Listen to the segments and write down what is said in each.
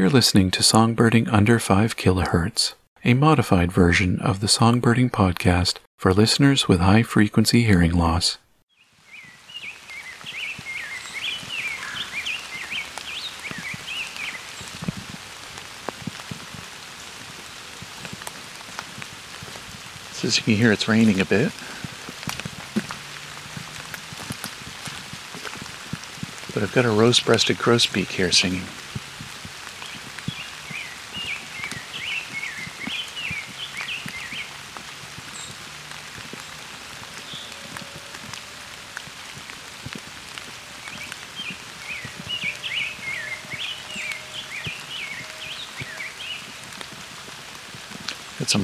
You're listening to Songbirding Under 5 kHz, a modified version of the Songbirding podcast for listeners with high frequency hearing loss. So as you can hear, it's raining a bit. But I've got a rose-breasted grosbeak here singing.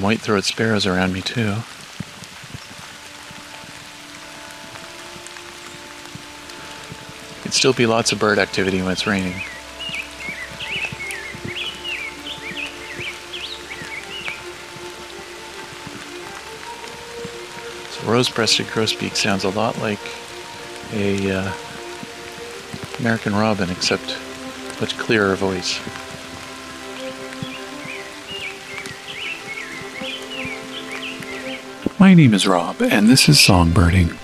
White-throated sparrows around me too. Could still be lots of bird activity when it's raining. So rose-breasted grosbeak sounds a lot like a uh, American robin, except much clearer voice. My name is Rob, and this is Songbirding.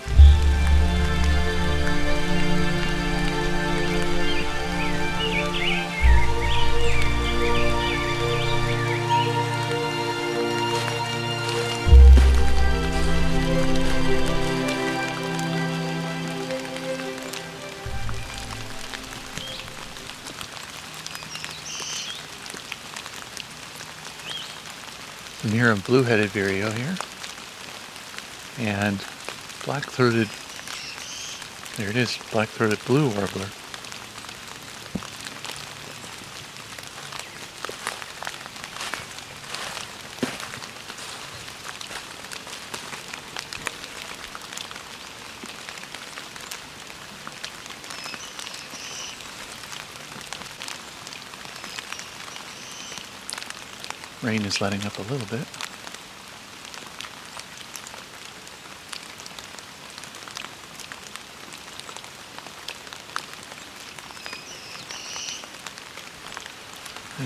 near a blue-headed vireo here and black-throated there it is black-throated blue warbler. Rain is letting up a little bit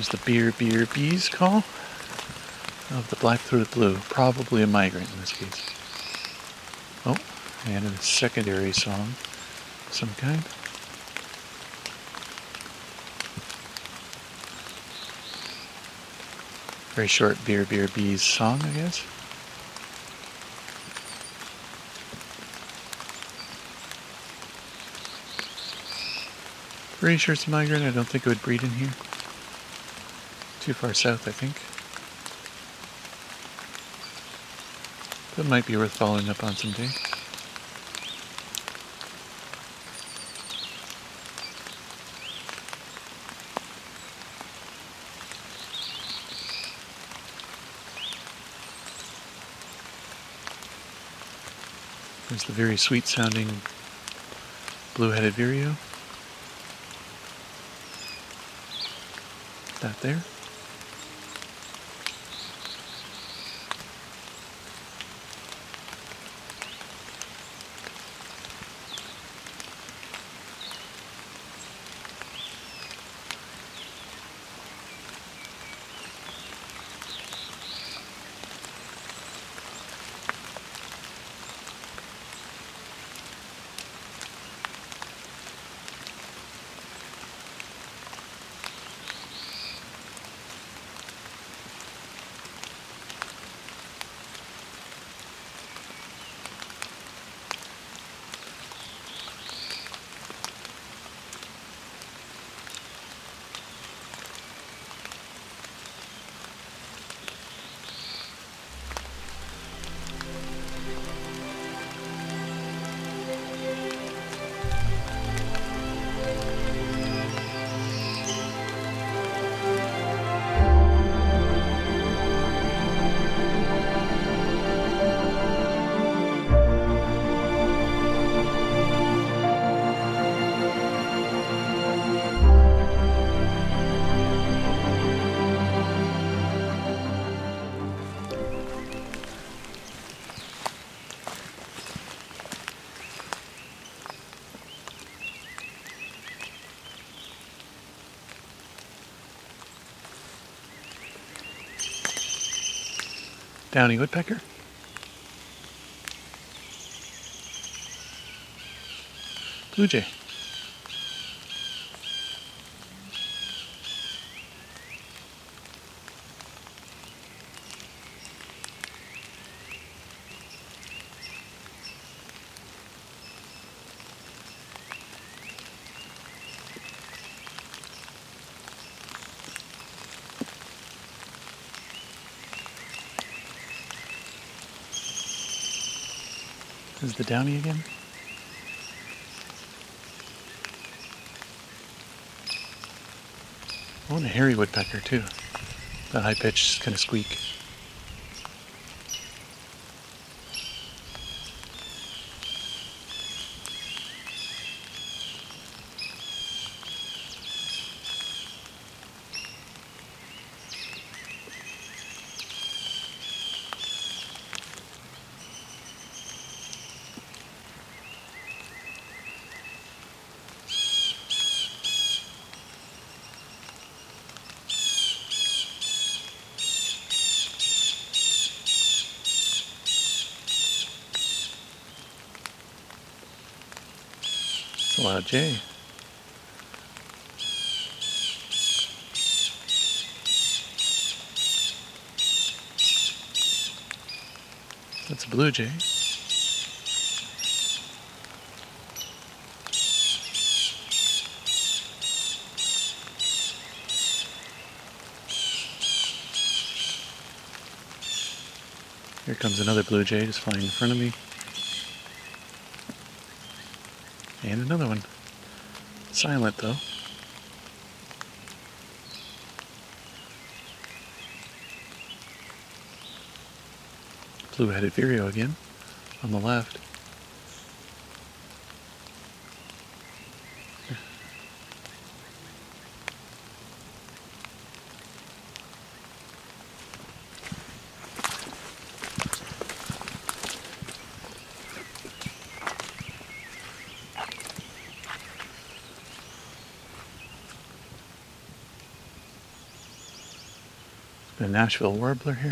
There's the beer beer bees call of the black-throated blue, probably a migrant in this case. Oh, and a secondary song of some kind. Very short beer beer bees song, I guess. Pretty sure it's a migrant. I don't think it would breed in here. Too far south, I think. That might be worth following up on someday. There's the very sweet sounding blue-headed vireo. That there. Downy woodpecker. Blue jay. The downy again? Oh, and a hairy woodpecker too. That high pitched kind of squeak. Jay. That's a blue jay. Here comes another blue jay just flying in front of me. And another one. Silent though. Blue headed vireo again on the left. The Nashville warbler here.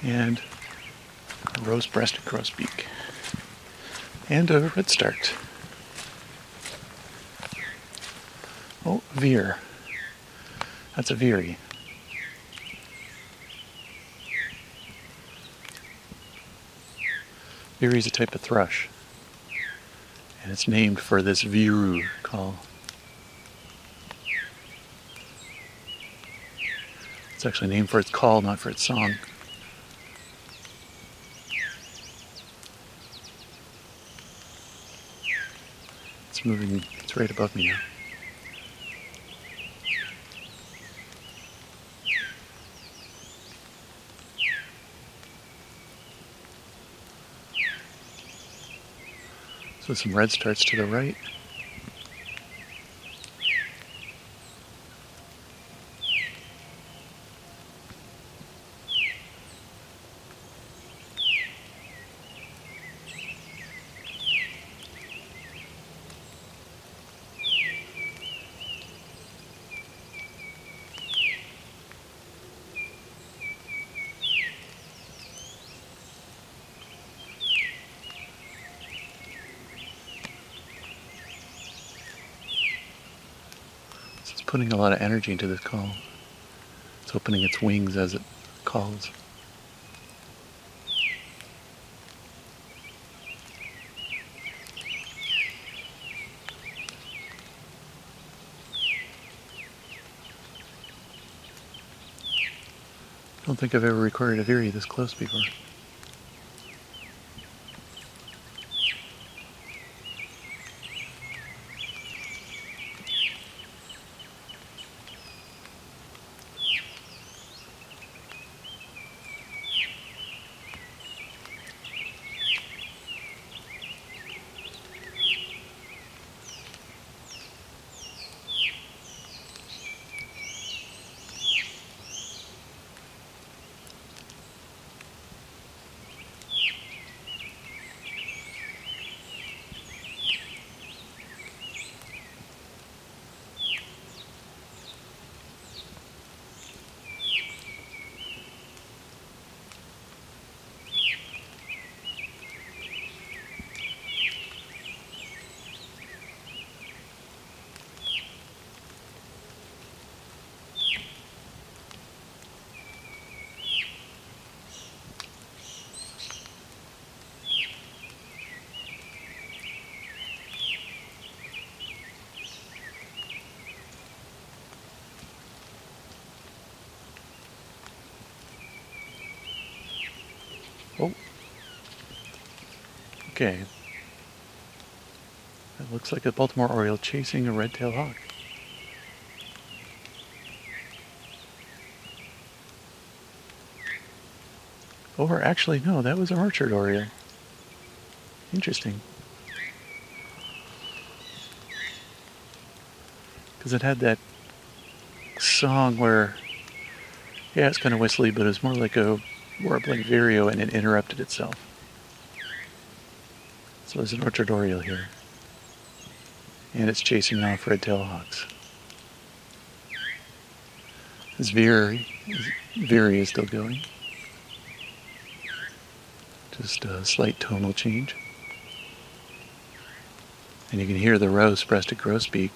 And a rose breasted grosbeak. And a redstart. Oh, veer. That's a veery. Veery is a type of thrush. And it's named for this viru call. It's actually named for its call, not for its song. It's moving, it's right above me now. So some red starts to the right. Putting a lot of energy into this call. It's opening its wings as it calls. I don't think I've ever recorded a Veery this close before. Okay. It looks like a Baltimore Oriole chasing a red-tailed hawk. Oh, or actually, no, that was a orchard oriole. Interesting. Because it had that song where, yeah, it's kind of whistly, but it was more like a warbling vireo and it interrupted itself. So there's an orchard oriole here. And it's chasing off red-tailed hawks. This veery, veery is still going. Just a slight tonal change. And you can hear the rose breasted grosbeak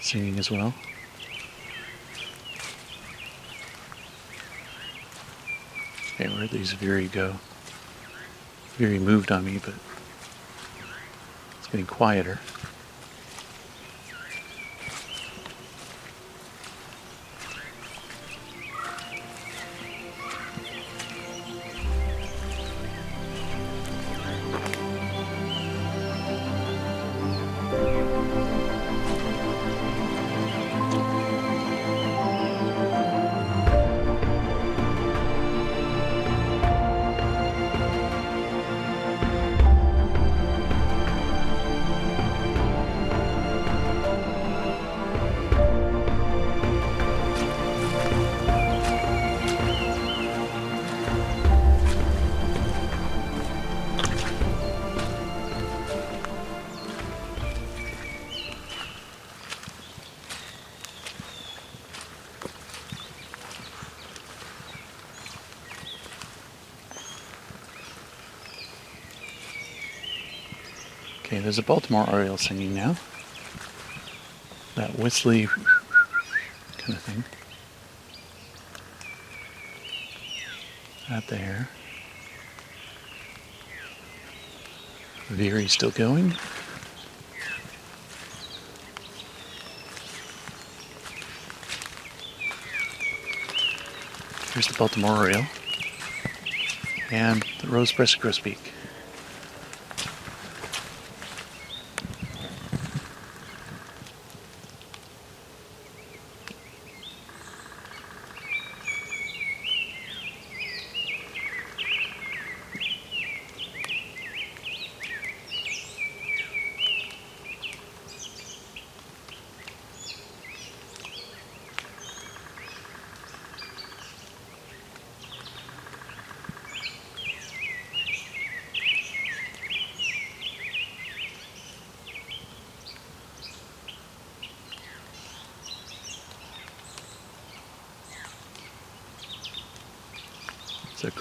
singing as well. Okay, where these Veery go? Veery moved on me, but it's getting quieter. There's a Baltimore Oriole singing now. That whistly kind of thing. Out there. Veery still going. Here's the Baltimore Oriole. And the rose-breasted grosbeak.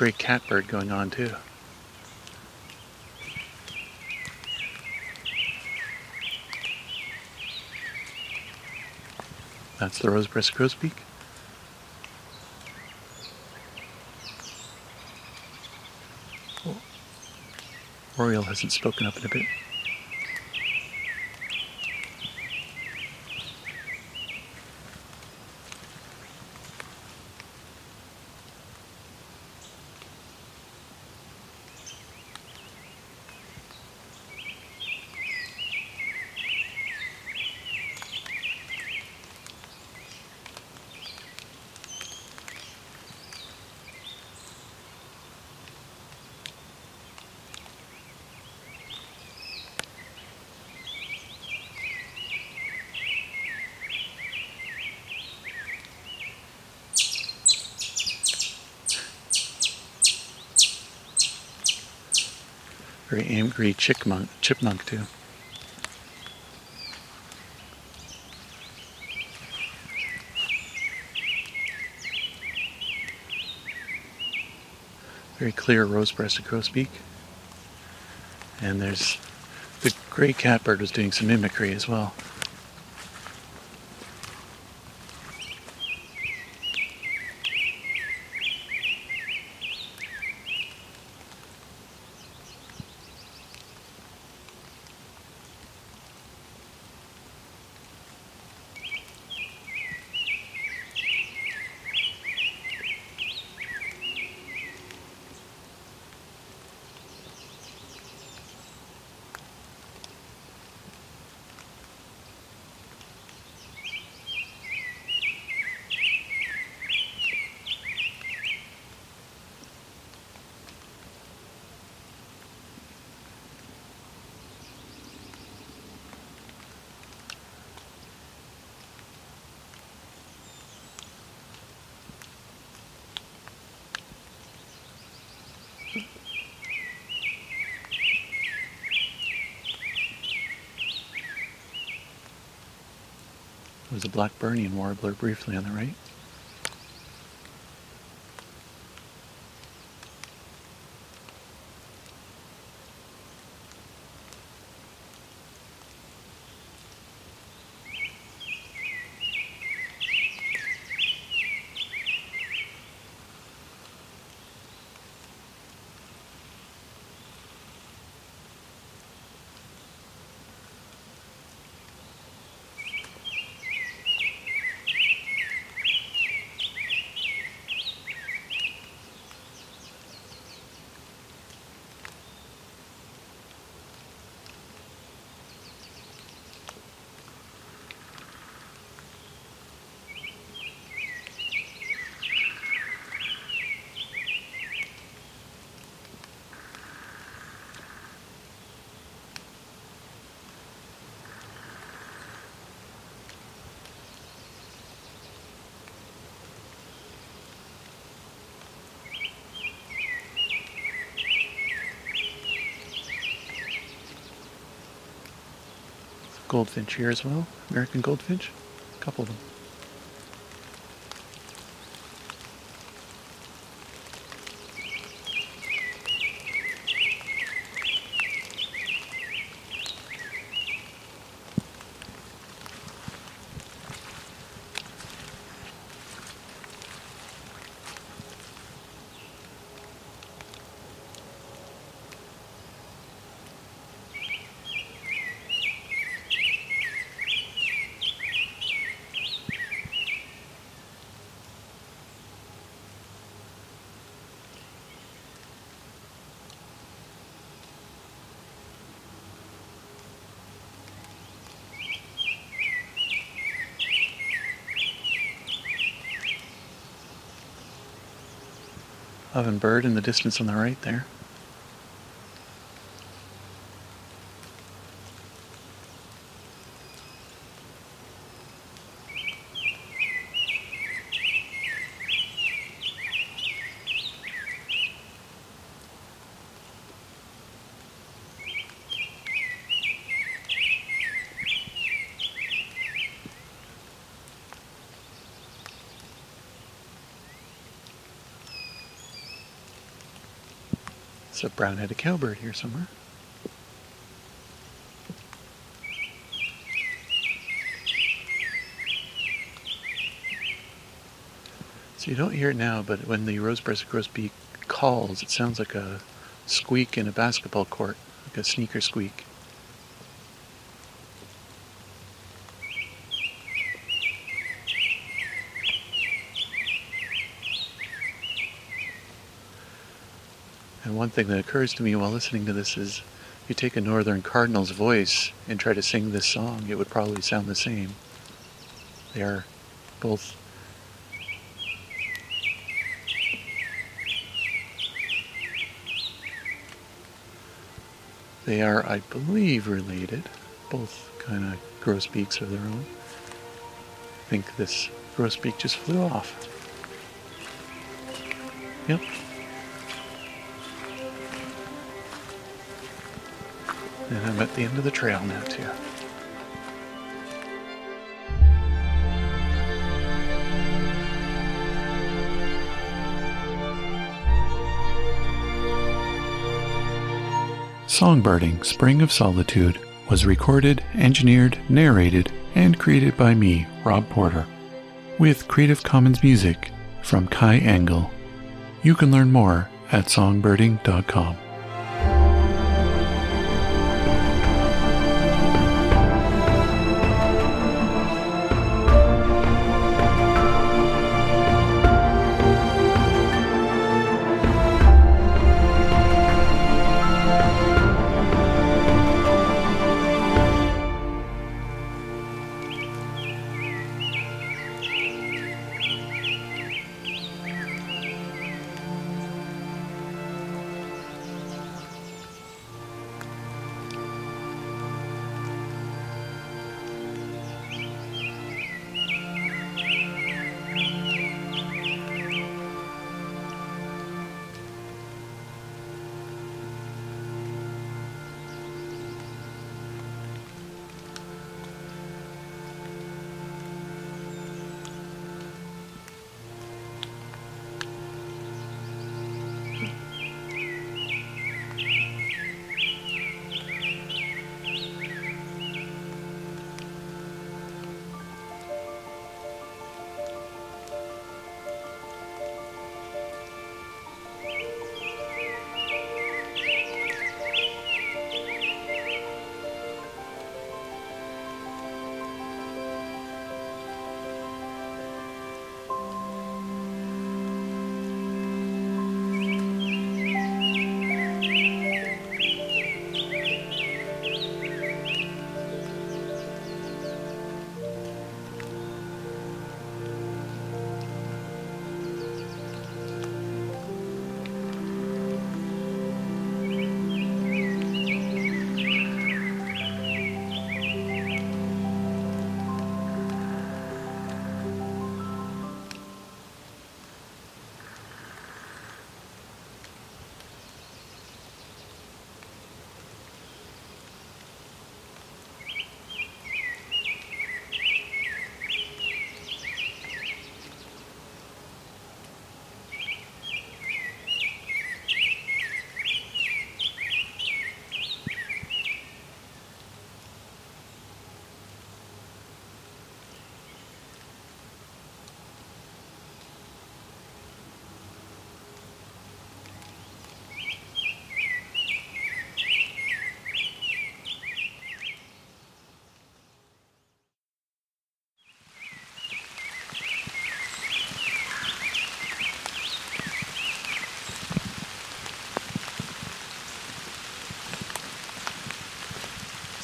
Great catbird going on too. That's the rose-breasted grosbeak. Oriole hasn't spoken up in a bit. Very angry chipmunk, chipmunk too. Very clear rose-breasted grosbeak. And there's the gray catbird was doing some mimicry as well. Was a Blackburnian warbler briefly on the right. Goldfinch here as well. American goldfinch. A couple of them. Ovenbird in the distance on the right there. A brown-headed cowbird here somewhere. So you don't hear it now, but when the rose-breasted grosbeak calls, it sounds like a squeak in a basketball court, like a sneaker squeak. Thing that occurs to me while listening to this is if you take a northern cardinal's voice and try to sing this song, it would probably sound the same. They are both They are, I believe, related. Both kind of grosbeaks of their own. I think this grosbeak just flew off. Yep, And I'm at the end of the trail now, too. Songbirding Spring of Solitude was recorded, engineered, narrated, and created by me, Rob Porter, with Creative Commons music from Kai Engel. You can learn more at songbirding.com.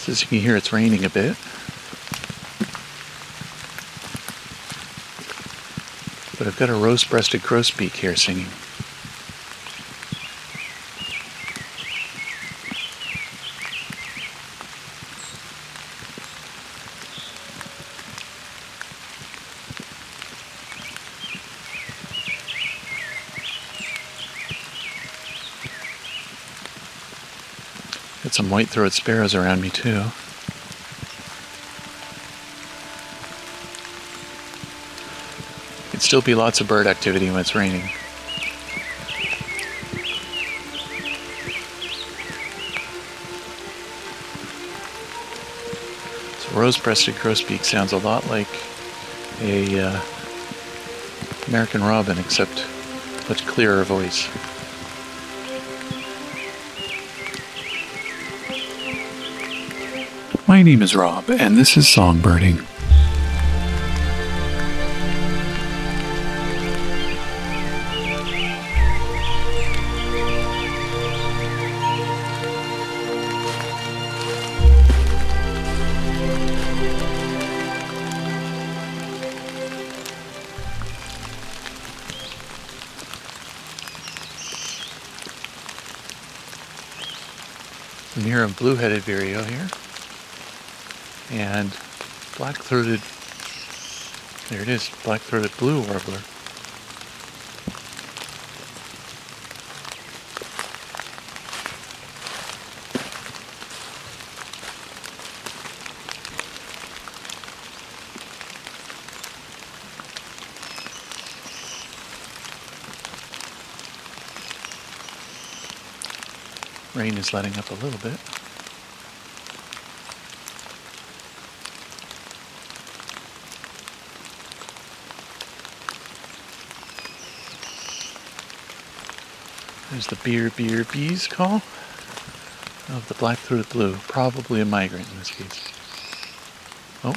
as you can hear, it's raining a bit. But I've got a rose-breasted grosbeak here singing. White-throated sparrows around me too. It'd still be lots of bird activity when it's raining. So rose-breasted grosbeak sounds a lot like a uh, American robin, except much clearer voice. My name is Rob, and this is Songbirding. Near a blue-headed vireo here, and black-throated. There it is, black-throated blue warbler. Rain is letting up a little bit. There's the beer beer bees call of the black-throated blue, probably a migrant in this case. Oh,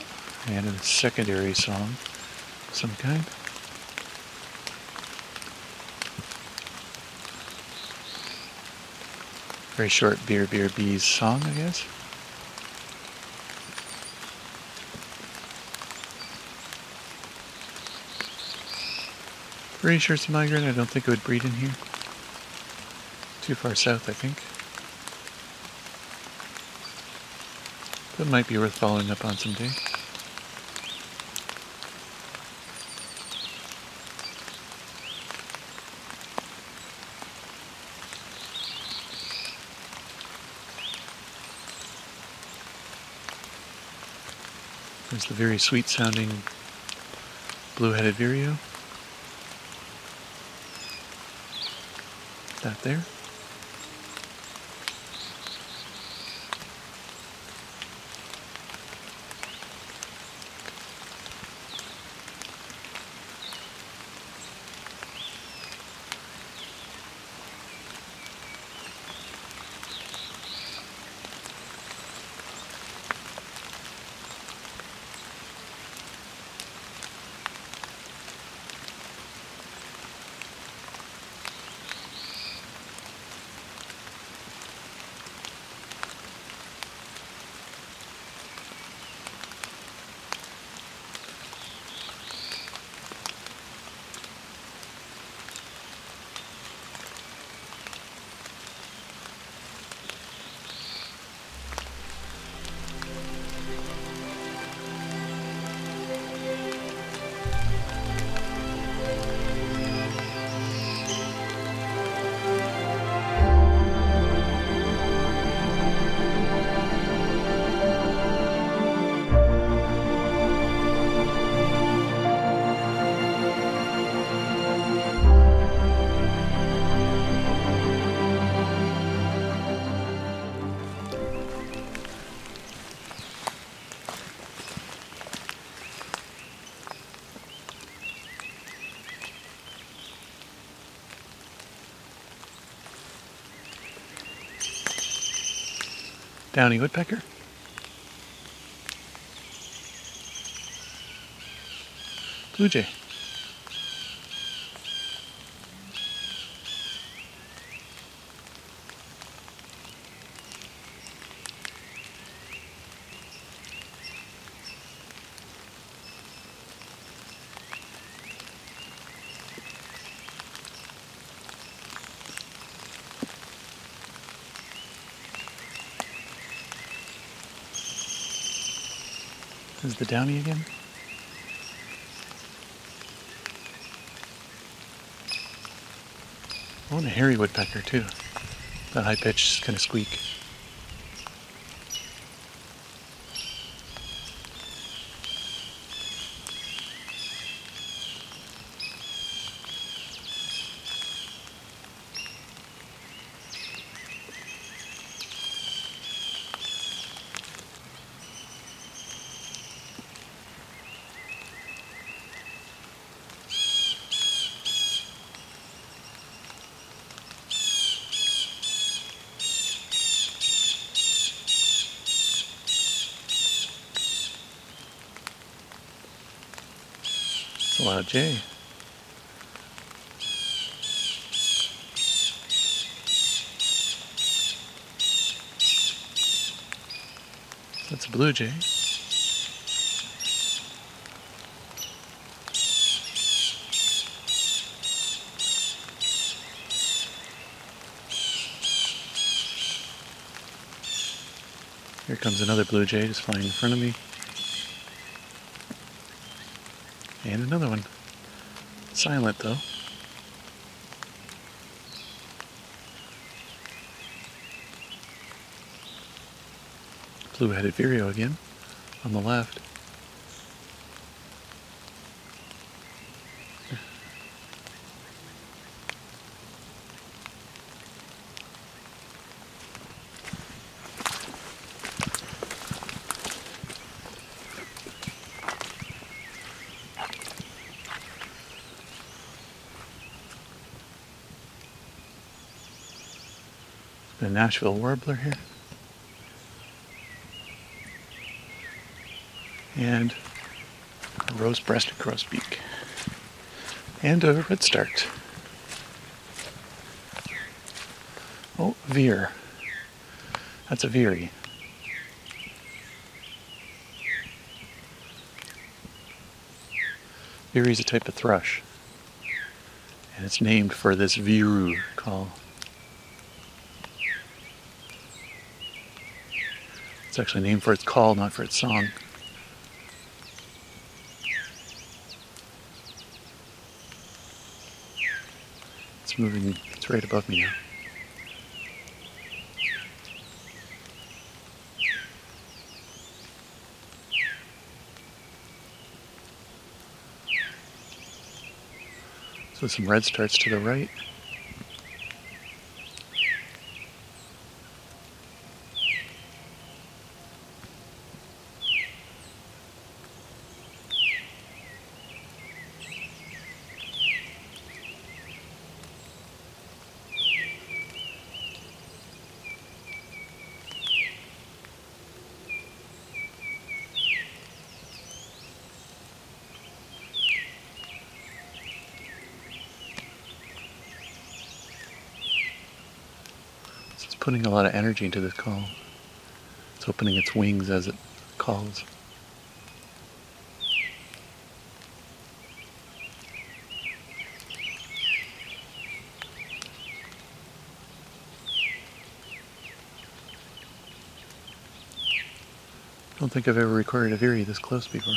and a secondary song of some kind. Very short beer beer bees song, I guess. Pretty sure it's a migrant. I don't think it would breed in here. Too far south, I think. That might be worth following up on someday. There's the very sweet sounding blue-headed vireo. That there. Downy woodpecker. Blue jay. The downy again? Oh, and a hairy woodpecker too. The high pitched kind of squeak. Loud J. That's a blue jay. Here comes another blue jay just flying in front of me. And another one. Silent though. Blue-headed vireo again on the left. The Nashville warbler here. And a rose-breasted grosbeak. And a redstart. Oh, veer. That's a veery. Veery is a type of thrush. And it's named for this viru call. It's actually named for its call, not for its song. It's moving, it's right above me now. So some redstarts to the right. Putting a lot of energy into this call. It's opening its wings as it calls. I don't think I've ever recorded a Veery this close before.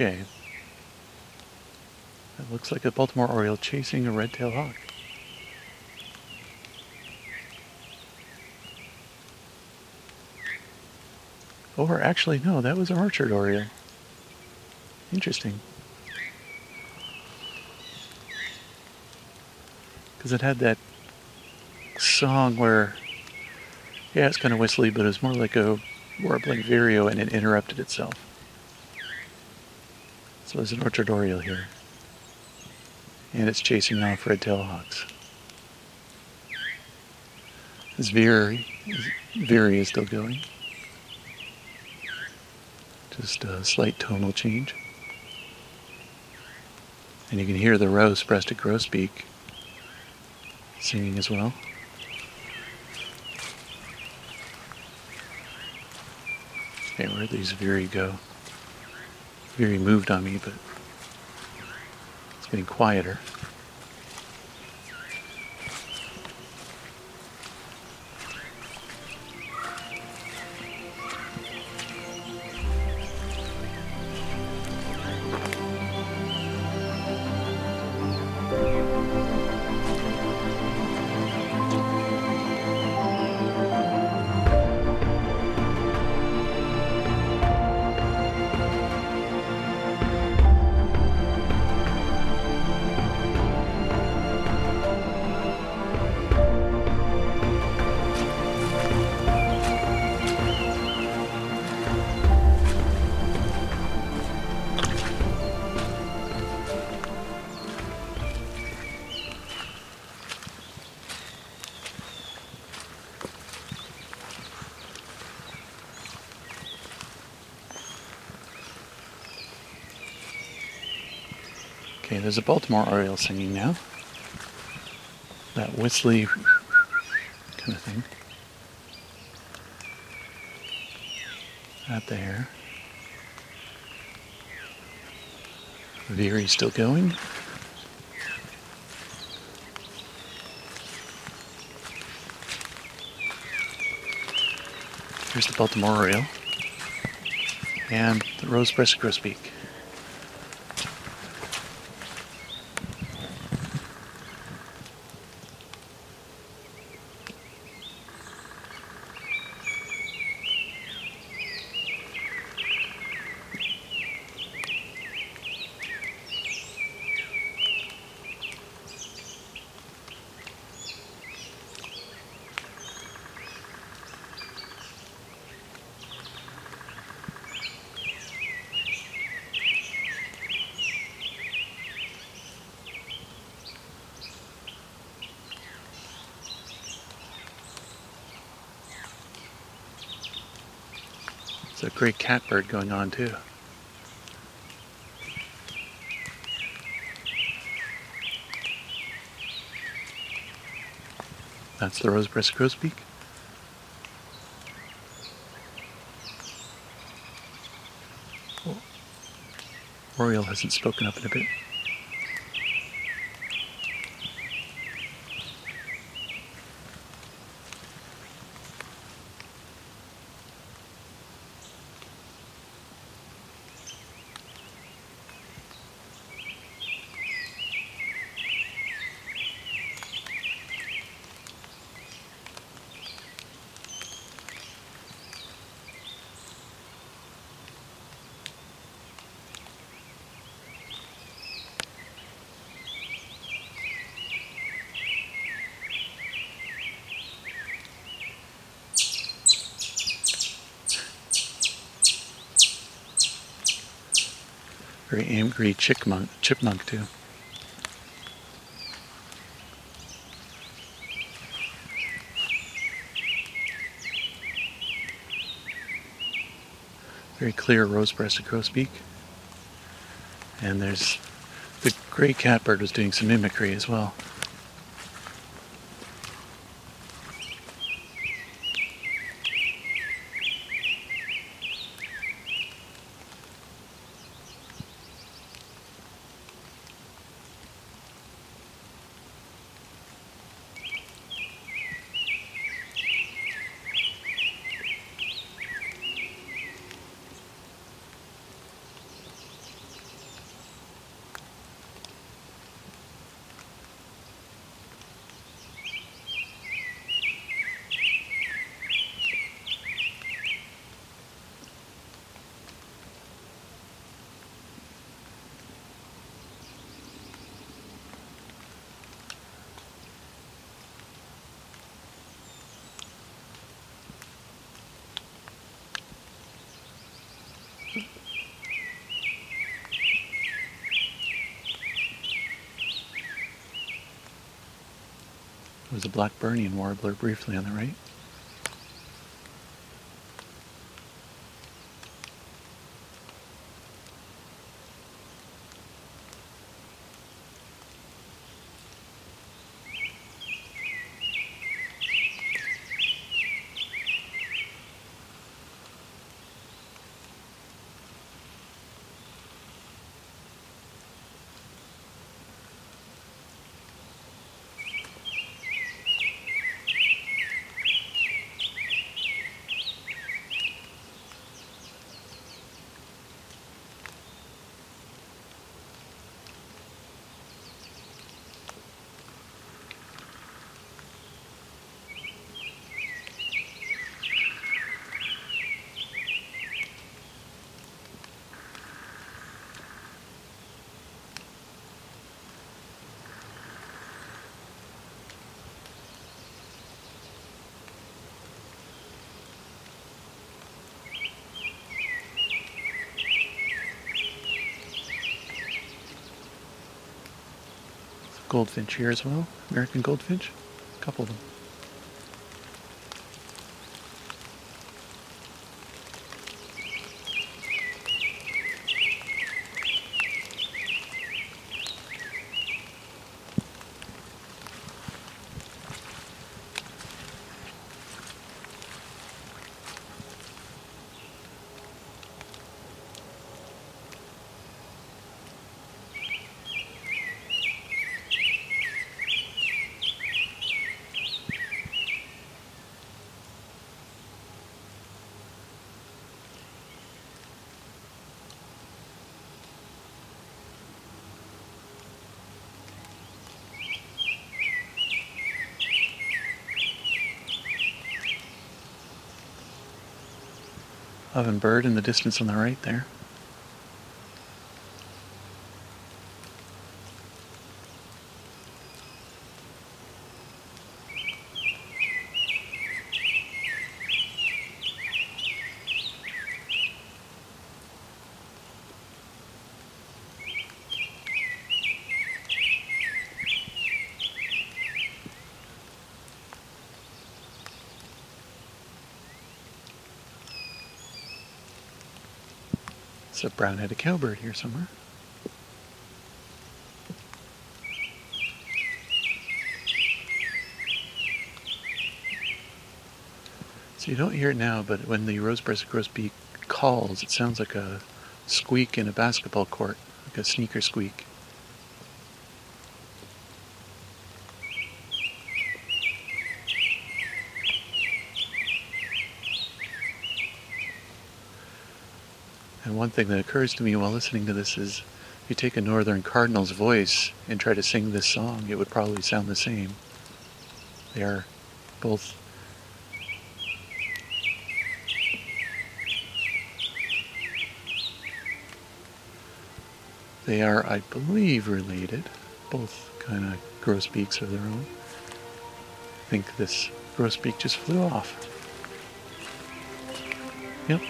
Okay. It looks like a Baltimore Oriole chasing a red-tailed hawk. Or actually, no, that was an orchard oriole. Interesting. Because it had that song where, yeah, it's kind of whistly, but it was more like a warbling vireo and it interrupted itself. So there's an orchard oriole here. And it's chasing off red-tailed hawks. This veery, veery is still going. Just a slight tonal change. And you can hear the rose breasted grosbeak singing as well. Okay, where these Veery go? Veery moved on me, but it's getting quieter. A Baltimore Oriole singing now. That whistly kind of thing. Out there. Veery's still going. Here's the Baltimore Oriole. And the rose-breasted grosbeak. Great catbird going on too. That's the rose-breasted grosbeak. Oriole hasn't spoken up in a bit. Very angry chipmunk, chipmunk too. Very clear rose-breasted grosbeak. And there's the gray catbird was doing some mimicry as well. Was a Blackburnian warbler briefly on the right. Goldfinch here as well. American goldfinch. A couple of them. Ovenbird in the distance on the right there. It's a brown-headed cowbird here somewhere. So you don't hear it now, but when the rose-breasted grosbeak calls, it sounds like a squeak in a basketball court, like a sneaker squeak. And one thing that occurs to me while listening to this is if you take a northern cardinal's voice and try to sing this song, it would probably sound the same. They are both They are, I believe, related. Both kind of grosbeaks of their own. I think this grosbeak just flew off. Yep,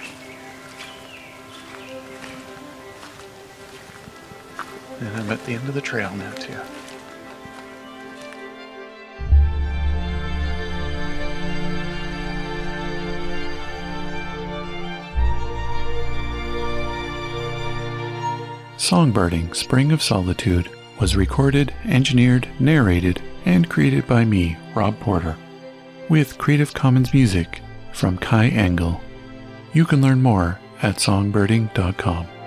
And I'm at the end of the trail now, too. Songbirding Spring of Solitude was recorded, engineered, narrated, and created by me, Rob Porter, with Creative Commons music from Kai Engel. You can learn more at songbirding.com.